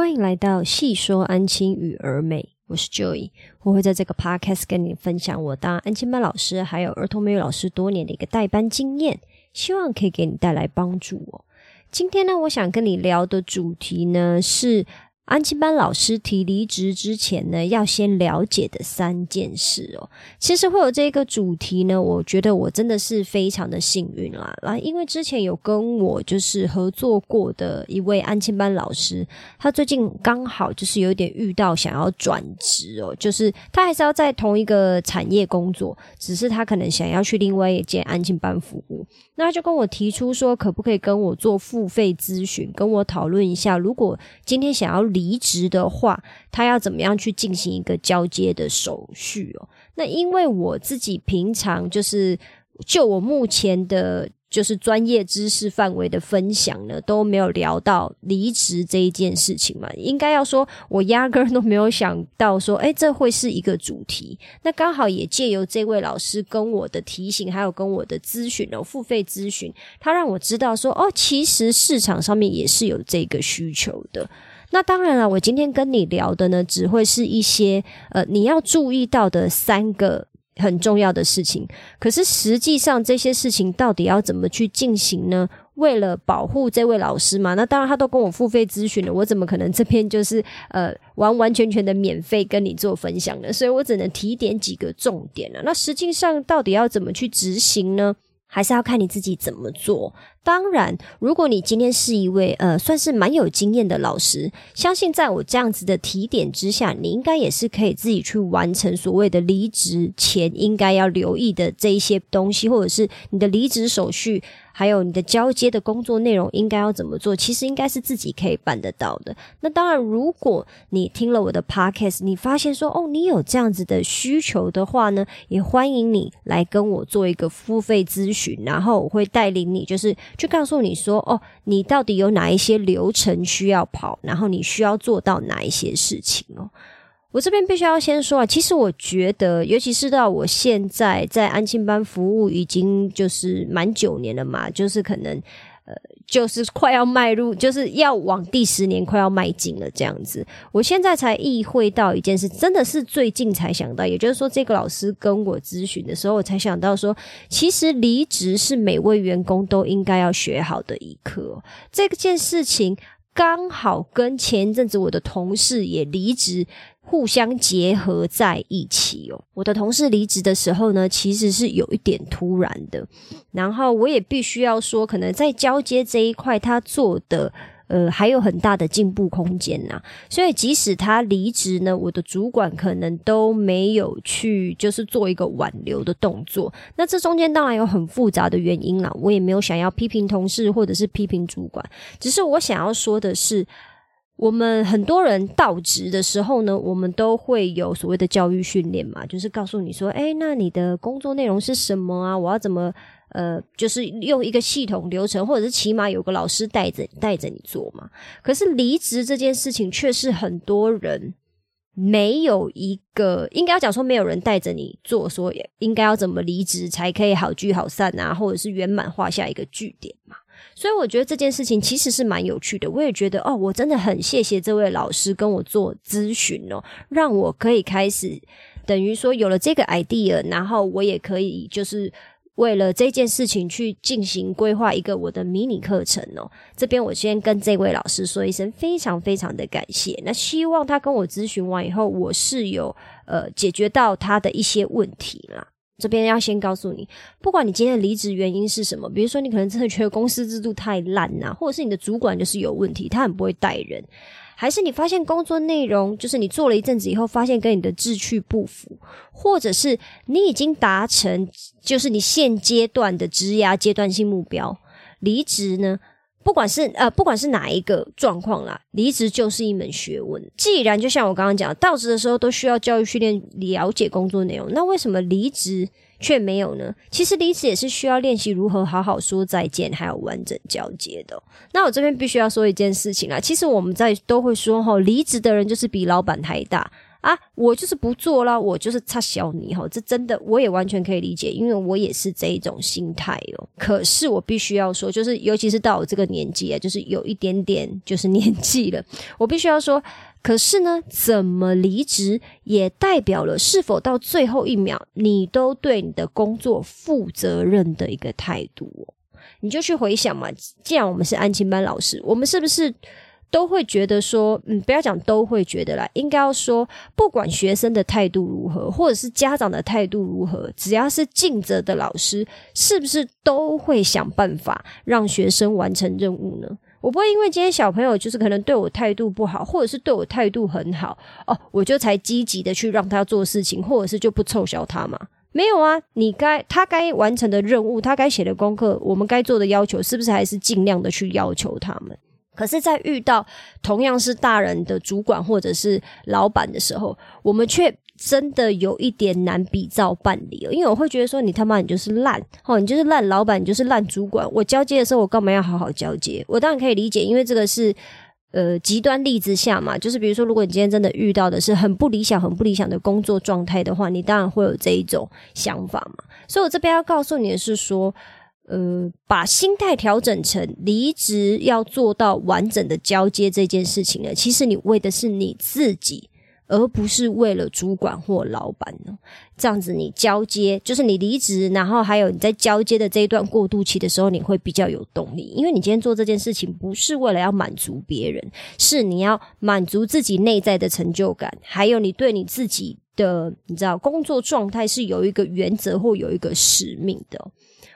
欢迎来到细说安亲与儿美，我是 Joy，我会在这个 podcast 跟你分享我当安亲班老师还有儿童美语老师多年的一个代班经验，希望可以给你带来帮助哦。今天呢，我想跟你聊的主题呢是。安亲班老师提离职之前呢，要先了解的三件事哦。其实会有这个主题呢，我觉得我真的是非常的幸运啦。啊，因为之前有跟我就是合作过的一位安亲班老师，他最近刚好就是有点遇到想要转职哦，就是他还是要在同一个产业工作，只是他可能想要去另外一间安亲班服务。那他就跟我提出说，可不可以跟我做付费咨询，跟我讨论一下，如果今天想要离职的话，他要怎么样去进行一个交接的手续哦？那因为我自己平常就是就我目前的。就是专业知识范围的分享呢，都没有聊到离职这一件事情嘛？应该要说，我压根都没有想到说，哎，这会是一个主题。那刚好也借由这位老师跟我的提醒，还有跟我的咨询哦，付费咨询，他让我知道说，哦，其实市场上面也是有这个需求的。那当然了，我今天跟你聊的呢，只会是一些呃，你要注意到的三个。很重要的事情，可是实际上这些事情到底要怎么去进行呢？为了保护这位老师嘛，那当然他都跟我付费咨询了，我怎么可能这边就是呃完完全全的免费跟你做分享呢？所以我只能提点几个重点了。那实际上到底要怎么去执行呢？还是要看你自己怎么做。当然，如果你今天是一位呃算是蛮有经验的老师，相信在我这样子的提点之下，你应该也是可以自己去完成所谓的离职前应该要留意的这一些东西，或者是你的离职手续。还有你的交接的工作内容应该要怎么做？其实应该是自己可以办得到的。那当然，如果你听了我的 podcast，你发现说哦，你有这样子的需求的话呢，也欢迎你来跟我做一个付费咨询，然后我会带领你，就是就告诉你说哦，你到底有哪一些流程需要跑，然后你需要做到哪一些事情哦。我这边必须要先说啊，其实我觉得，尤其是到我现在在安庆班服务已经就是满九年了嘛，就是可能，就是快要迈入，就是要往第十年快要迈进了这样子。我现在才意会到一件事，真的是最近才想到，也就是说，这个老师跟我咨询的时候，我才想到说，其实离职是每位员工都应该要学好的一课。这件事情刚好跟前一阵子我的同事也离职。互相结合在一起哦。我的同事离职的时候呢，其实是有一点突然的。然后我也必须要说，可能在交接这一块，他做的呃还有很大的进步空间呐。所以即使他离职呢，我的主管可能都没有去就是做一个挽留的动作。那这中间当然有很复杂的原因啦，我也没有想要批评同事或者是批评主管，只是我想要说的是。我们很多人到职的时候呢，我们都会有所谓的教育训练嘛，就是告诉你说，哎，那你的工作内容是什么啊？我要怎么呃，就是用一个系统流程，或者是起码有个老师带着带着你做嘛。可是离职这件事情，却是很多人没有一个应该要讲说，没有人带着你做，说应该要怎么离职才可以好聚好散啊，或者是圆满画下一个句点嘛。所以我觉得这件事情其实是蛮有趣的，我也觉得哦，我真的很谢谢这位老师跟我做咨询哦，让我可以开始等于说有了这个 idea，然后我也可以就是为了这件事情去进行规划一个我的迷你课程哦。这边我先跟这位老师说一声非常非常的感谢，那希望他跟我咨询完以后，我是有呃解决到他的一些问题啦。这边要先告诉你，不管你今天离职原因是什么，比如说你可能真的觉得公司制度太烂呐，或者是你的主管就是有问题，他很不会带人，还是你发现工作内容就是你做了一阵子以后，发现跟你的志趣不符，或者是你已经达成就是你现阶段的职涯阶段性目标，离职呢？不管是呃，不管是哪一个状况啦，离职就是一门学问。既然就像我刚刚讲，到职的时候都需要教育训练了解工作内容，那为什么离职却没有呢？其实离职也是需要练习如何好好说再见，还有完整交接的。那我这边必须要说一件事情啦，其实我们在都会说哈，离职的人就是比老板还大。啊，我就是不做了，我就是差小你哈，这真的我也完全可以理解，因为我也是这一种心态哦。可是我必须要说，就是尤其是到我这个年纪啊，就是有一点点就是年纪了，我必须要说。可是呢，怎么离职也代表了是否到最后一秒你都对你的工作负责任的一个态度哦。你就去回想嘛，既然我们是安亲班老师，我们是不是？都会觉得说，嗯，不要讲都会觉得啦，应该要说，不管学生的态度如何，或者是家长的态度如何，只要是尽责的老师，是不是都会想办法让学生完成任务呢？我不会因为今天小朋友就是可能对我态度不好，或者是对我态度很好哦，我就才积极的去让他做事情，或者是就不凑小他嘛？没有啊，你该他该完成的任务，他该写的功课，我们该做的要求，是不是还是尽量的去要求他们？可是，在遇到同样是大人的主管或者是老板的时候，我们却真的有一点难比照办理了。因为我会觉得说，你他妈你就是烂哦，你就是烂老板，你就是烂主管。我交接的时候，我干嘛要好好交接？我当然可以理解，因为这个是呃极端例子下嘛，就是比如说，如果你今天真的遇到的是很不理想、很不理想的工作状态的话，你当然会有这一种想法嘛。所以我这边要告诉你的是说。呃，把心态调整成离职要做到完整的交接这件事情呢，其实你为的是你自己，而不是为了主管或老板呢。这样子，你交接就是你离职，然后还有你在交接的这一段过渡期的时候，你会比较有动力，因为你今天做这件事情不是为了要满足别人，是你要满足自己内在的成就感，还有你对你自己的你知道工作状态是有一个原则或有一个使命的。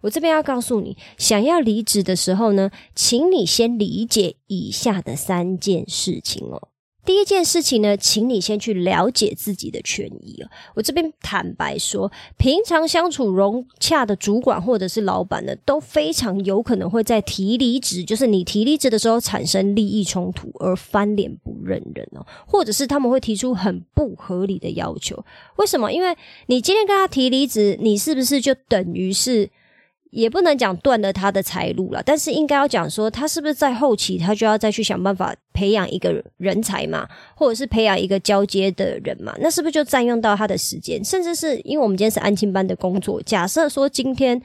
我这边要告诉你，想要离职的时候呢，请你先理解以下的三件事情哦。第一件事情呢，请你先去了解自己的权益哦。我这边坦白说，平常相处融洽的主管或者是老板呢，都非常有可能会在提离职，就是你提离职的时候产生利益冲突而翻脸不认人哦，或者是他们会提出很不合理的要求。为什么？因为你今天跟他提离职，你是不是就等于是？也不能讲断了他的财路了，但是应该要讲说，他是不是在后期他就要再去想办法培养一个人才嘛，或者是培养一个交接的人嘛？那是不是就占用到他的时间？甚至是因为我们今天是安亲班的工作，假设说今天，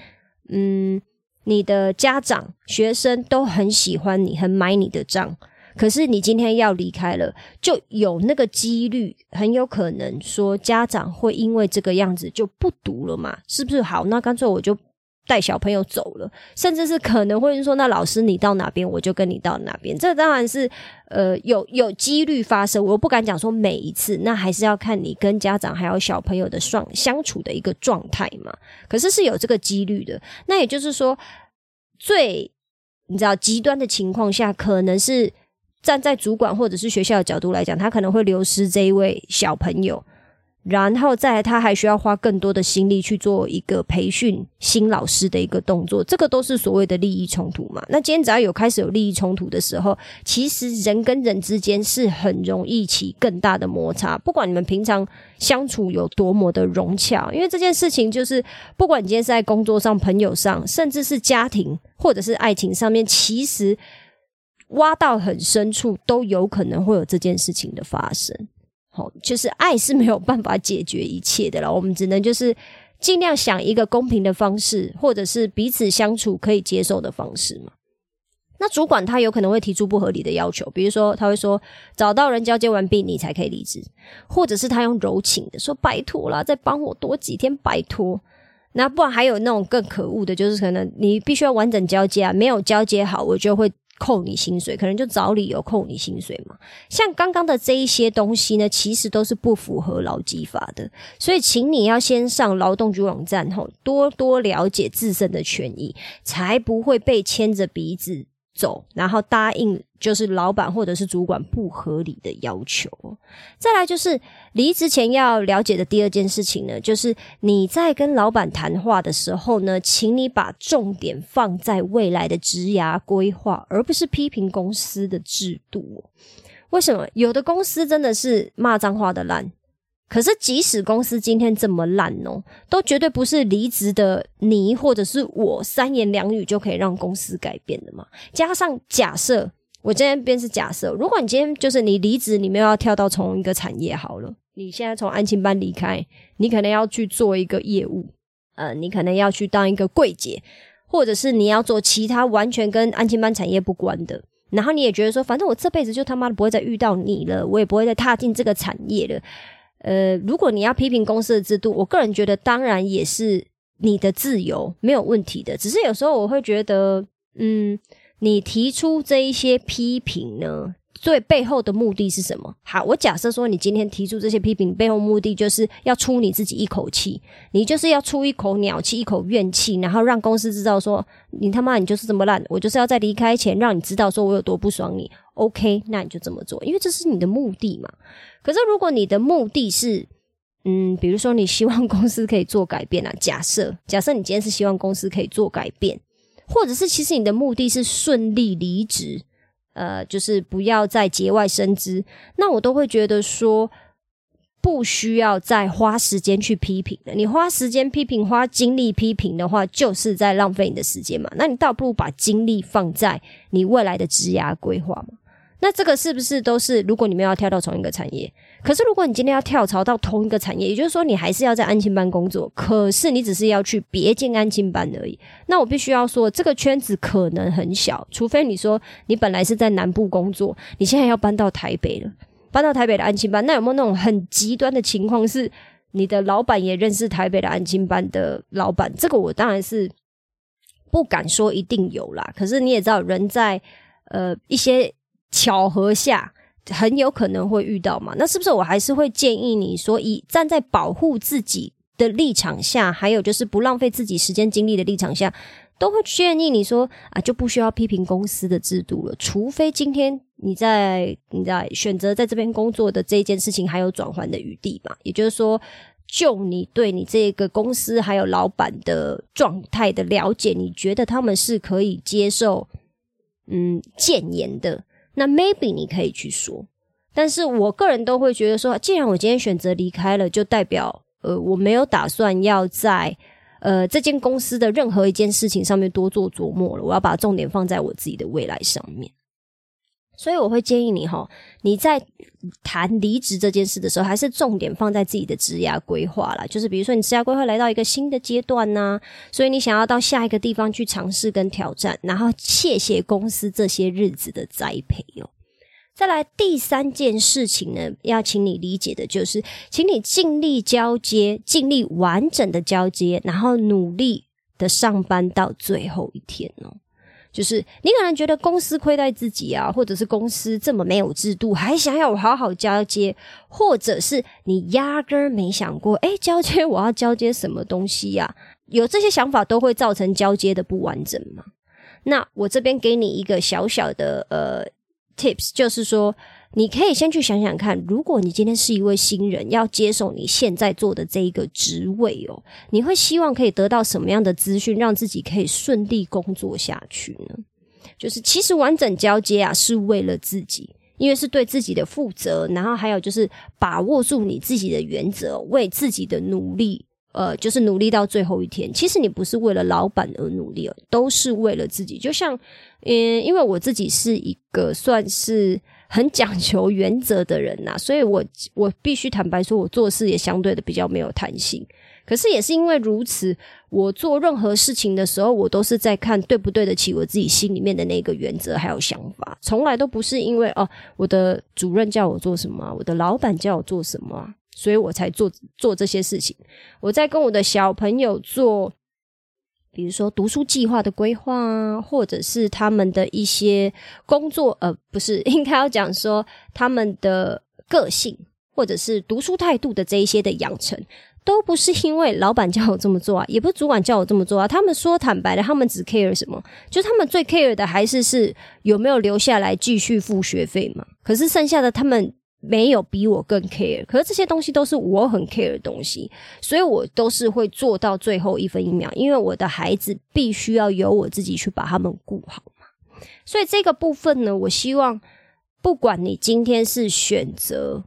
嗯，你的家长、学生都很喜欢你，很买你的账，可是你今天要离开了，就有那个几率，很有可能说家长会因为这个样子就不读了嘛？是不是？好，那干脆我就。带小朋友走了，甚至是可能会说：“那老师你到哪边，我就跟你到哪边。”这当然是呃有有几率发生，我不敢讲说每一次，那还是要看你跟家长还有小朋友的双相处的一个状态嘛。可是是有这个几率的。那也就是说，最你知道极端的情况下，可能是站在主管或者是学校的角度来讲，他可能会流失这一位小朋友。然后再来，他还需要花更多的心力去做一个培训新老师的一个动作，这个都是所谓的利益冲突嘛。那今天只要有开始有利益冲突的时候，其实人跟人之间是很容易起更大的摩擦。不管你们平常相处有多么的融洽，因为这件事情就是，不管你今天是在工作上、朋友上，甚至是家庭或者是爱情上面，其实挖到很深处都有可能会有这件事情的发生。好，就是爱是没有办法解决一切的了。我们只能就是尽量想一个公平的方式，或者是彼此相处可以接受的方式嘛。那主管他有可能会提出不合理的要求，比如说他会说找到人交接完毕你才可以离职，或者是他用柔情的说拜托啦，再帮我多几天，拜托。那不然还有那种更可恶的，就是可能你必须要完整交接啊，没有交接好，我就会。扣你薪水，可能就找理由扣你薪水嘛。像刚刚的这一些东西呢，其实都是不符合劳基法的。所以，请你要先上劳动局网站后，多多了解自身的权益，才不会被牵着鼻子。走，然后答应就是老板或者是主管不合理的要求。再来就是离职前要了解的第二件事情呢，就是你在跟老板谈话的时候呢，请你把重点放在未来的职涯规划，而不是批评公司的制度。为什么有的公司真的是骂脏话的烂？可是，即使公司今天这么烂哦，都绝对不是离职的你或者是我三言两语就可以让公司改变的嘛。加上假设我今天便是假设，如果你今天就是你离职，你没有要跳到同一个产业好了，你现在从安亲班离开，你可能要去做一个业务，呃，你可能要去当一个柜姐，或者是你要做其他完全跟安亲班产业不关的，然后你也觉得说，反正我这辈子就他妈的不会再遇到你了，我也不会再踏进这个产业了。呃，如果你要批评公司的制度，我个人觉得当然也是你的自由，没有问题的。只是有时候我会觉得，嗯。你提出这一些批评呢？最背后的目的是什么？好，我假设说你今天提出这些批评背后目的就是要出你自己一口气，你就是要出一口鸟气、一口怨气，然后让公司知道说你他妈你就是这么烂，我就是要在离开前让你知道说我有多不爽你。OK，那你就这么做，因为这是你的目的嘛。可是如果你的目的是，嗯，比如说你希望公司可以做改变啊，假设假设你今天是希望公司可以做改变。或者是其实你的目的是顺利离职，呃，就是不要再节外生枝，那我都会觉得说不需要再花时间去批评了。你花时间批评、花精力批评的话，就是在浪费你的时间嘛。那你倒不如把精力放在你未来的职涯规划嘛。那这个是不是都是？如果你们要跳到同一个产业，可是如果你今天要跳槽到同一个产业，也就是说你还是要在安亲班工作，可是你只是要去别进安亲班而已。那我必须要说，这个圈子可能很小，除非你说你本来是在南部工作，你现在要搬到台北了，搬到台北的安亲班，那有没有那种很极端的情况，是你的老板也认识台北的安亲班的老板？这个我当然是不敢说一定有啦。可是你也知道，人在呃一些。巧合下很有可能会遇到嘛？那是不是我还是会建议你说，以站在保护自己的立场下，还有就是不浪费自己时间精力的立场下，都会建议你说啊，就不需要批评公司的制度了。除非今天你在你在选择在这边工作的这一件事情还有转换的余地嘛？也就是说，就你对你这个公司还有老板的状态的了解，你觉得他们是可以接受嗯谏言的？那 maybe 你可以去说，但是我个人都会觉得说，既然我今天选择离开了，就代表呃我没有打算要在呃这间公司的任何一件事情上面多做琢磨了，我要把重点放在我自己的未来上面。所以我会建议你哈，你在谈离职这件事的时候，还是重点放在自己的职业规划啦。就是比如说，你职业规划来到一个新的阶段呢，所以你想要到下一个地方去尝试跟挑战，然后谢谢公司这些日子的栽培哦。再来第三件事情呢，要请你理解的就是，请你尽力交接，尽力完整的交接，然后努力的上班到最后一天哦。就是你可能觉得公司亏待自己啊，或者是公司这么没有制度，还想要我好好交接，或者是你压根儿没想过，哎，交接我要交接什么东西呀？有这些想法都会造成交接的不完整嘛？那我这边给你一个小小的呃 tips，就是说。你可以先去想想看，如果你今天是一位新人，要接手你现在做的这一个职位哦，你会希望可以得到什么样的资讯，让自己可以顺利工作下去呢？就是其实完整交接啊，是为了自己，因为是对自己的负责，然后还有就是把握住你自己的原则，为自己的努力，呃，就是努力到最后一天。其实你不是为了老板而努力，都是为了自己。就像，嗯，因为我自己是一个算是。很讲求原则的人呐，所以我我必须坦白说，我做事也相对的比较没有弹性。可是也是因为如此，我做任何事情的时候，我都是在看对不对得起我自己心里面的那个原则还有想法，从来都不是因为哦，我的主任叫我做什么，我的老板叫我做什么，所以我才做做这些事情。我在跟我的小朋友做。比如说读书计划的规划啊，或者是他们的一些工作，呃，不是应该要讲说他们的个性，或者是读书态度的这一些的养成，都不是因为老板叫我这么做啊，也不是主管叫我这么做啊。他们说坦白的，他们只 care 什么？就他们最 care 的还是是有没有留下来继续付学费嘛。可是剩下的他们。没有比我更 care，可是这些东西都是我很 care 的东西，所以我都是会做到最后一分一秒，因为我的孩子必须要由我自己去把他们顾好嘛。所以这个部分呢，我希望不管你今天是选择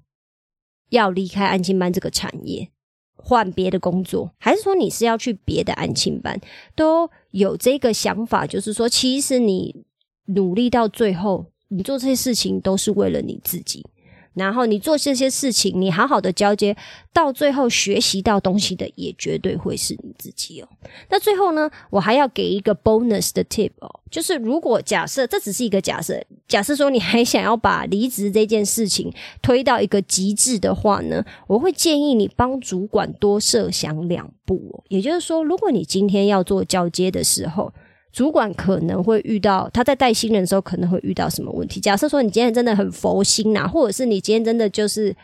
要离开安亲班这个产业，换别的工作，还是说你是要去别的安亲班，都有这个想法，就是说，其实你努力到最后。你做这些事情都是为了你自己。然后你做这些事情，你好好的交接，到最后学习到东西的也绝对会是你自己哦。那最后呢，我还要给一个 bonus 的 tip 哦，就是如果假设这只是一个假设，假设说你还想要把离职这件事情推到一个极致的话呢，我会建议你帮主管多设想两步哦。也就是说，如果你今天要做交接的时候，主管可能会遇到他在带新人的时候可能会遇到什么问题？假设说你今天真的很佛心呐，或者是你今天真的就是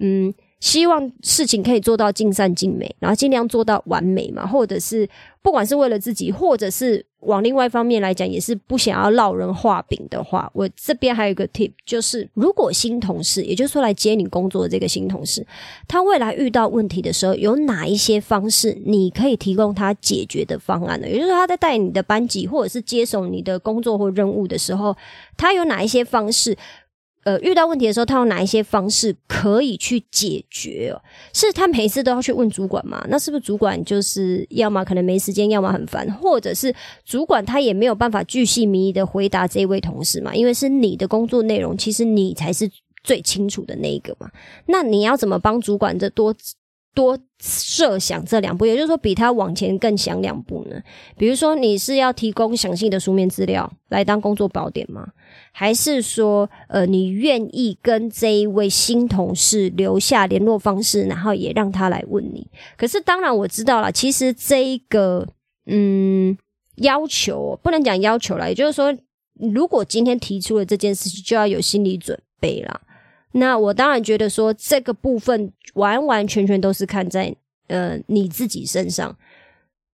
嗯。希望事情可以做到尽善尽美，然后尽量做到完美嘛，或者是不管是为了自己，或者是往另外一方面来讲，也是不想要落人画饼的话，我这边还有一个 tip，就是如果新同事，也就是说来接你工作的这个新同事，他未来遇到问题的时候，有哪一些方式你可以提供他解决的方案呢？也就是说他在带你的班级，或者是接手你的工作或任务的时候，他有哪一些方式？呃，遇到问题的时候，他有哪一些方式可以去解决？是他每次都要去问主管吗？那是不是主管就是要么可能没时间，要么很烦，或者是主管他也没有办法巨细靡遗的回答这位同事嘛？因为是你的工作内容，其实你才是最清楚的那一个嘛。那你要怎么帮主管这多？多设想这两步，也就是说，比他往前更想两步呢。比如说，你是要提供详细的书面资料来当工作宝典吗？还是说，呃，你愿意跟这一位新同事留下联络方式，然后也让他来问你？可是，当然我知道了，其实这一个，嗯，要求不能讲要求了，也就是说，如果今天提出了这件事情，就要有心理准备了。那我当然觉得说这个部分完完全全都是看在呃你自己身上，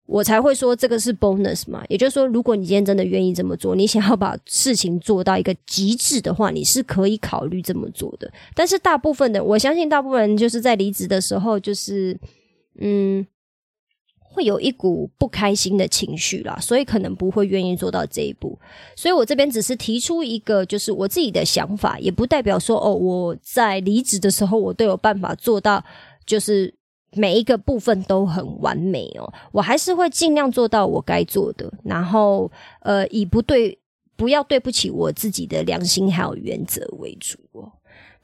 我才会说这个是 bonus 嘛。也就是说，如果你今天真的愿意这么做，你想要把事情做到一个极致的话，你是可以考虑这么做的。但是大部分的，我相信大部分人就是在离职的时候，就是嗯。会有一股不开心的情绪啦，所以可能不会愿意做到这一步。所以我这边只是提出一个，就是我自己的想法，也不代表说哦，我在离职的时候我都有办法做到，就是每一个部分都很完美哦。我还是会尽量做到我该做的，然后呃，以不对不要对不起我自己的良心还有原则为主哦。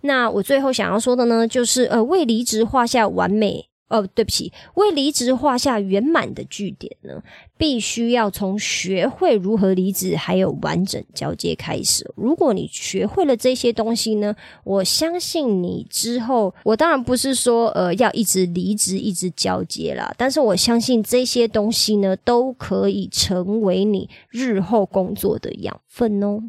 那我最后想要说的呢，就是呃，为离职画下完美。哦，对不起，为离职画下圆满的句点呢，必须要从学会如何离职，还有完整交接开始。如果你学会了这些东西呢，我相信你之后，我当然不是说呃要一直离职一直交接啦，但是我相信这些东西呢，都可以成为你日后工作的养分哦。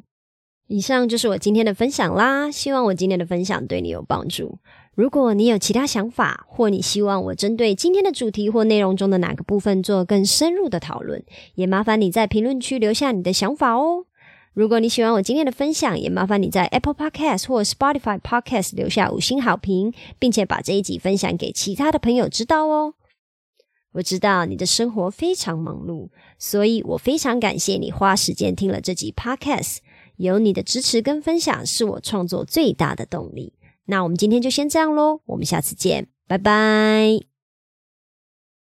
以上就是我今天的分享啦，希望我今天的分享对你有帮助。如果你有其他想法，或你希望我针对今天的主题或内容中的哪个部分做更深入的讨论，也麻烦你在评论区留下你的想法哦。如果你喜欢我今天的分享，也麻烦你在 Apple Podcast 或 Spotify Podcast 留下五星好评，并且把这一集分享给其他的朋友知道哦。我知道你的生活非常忙碌，所以我非常感谢你花时间听了这集 Podcast。有你的支持跟分享，是我创作最大的动力。那我们今天就先这样喽，我们下次见，拜拜。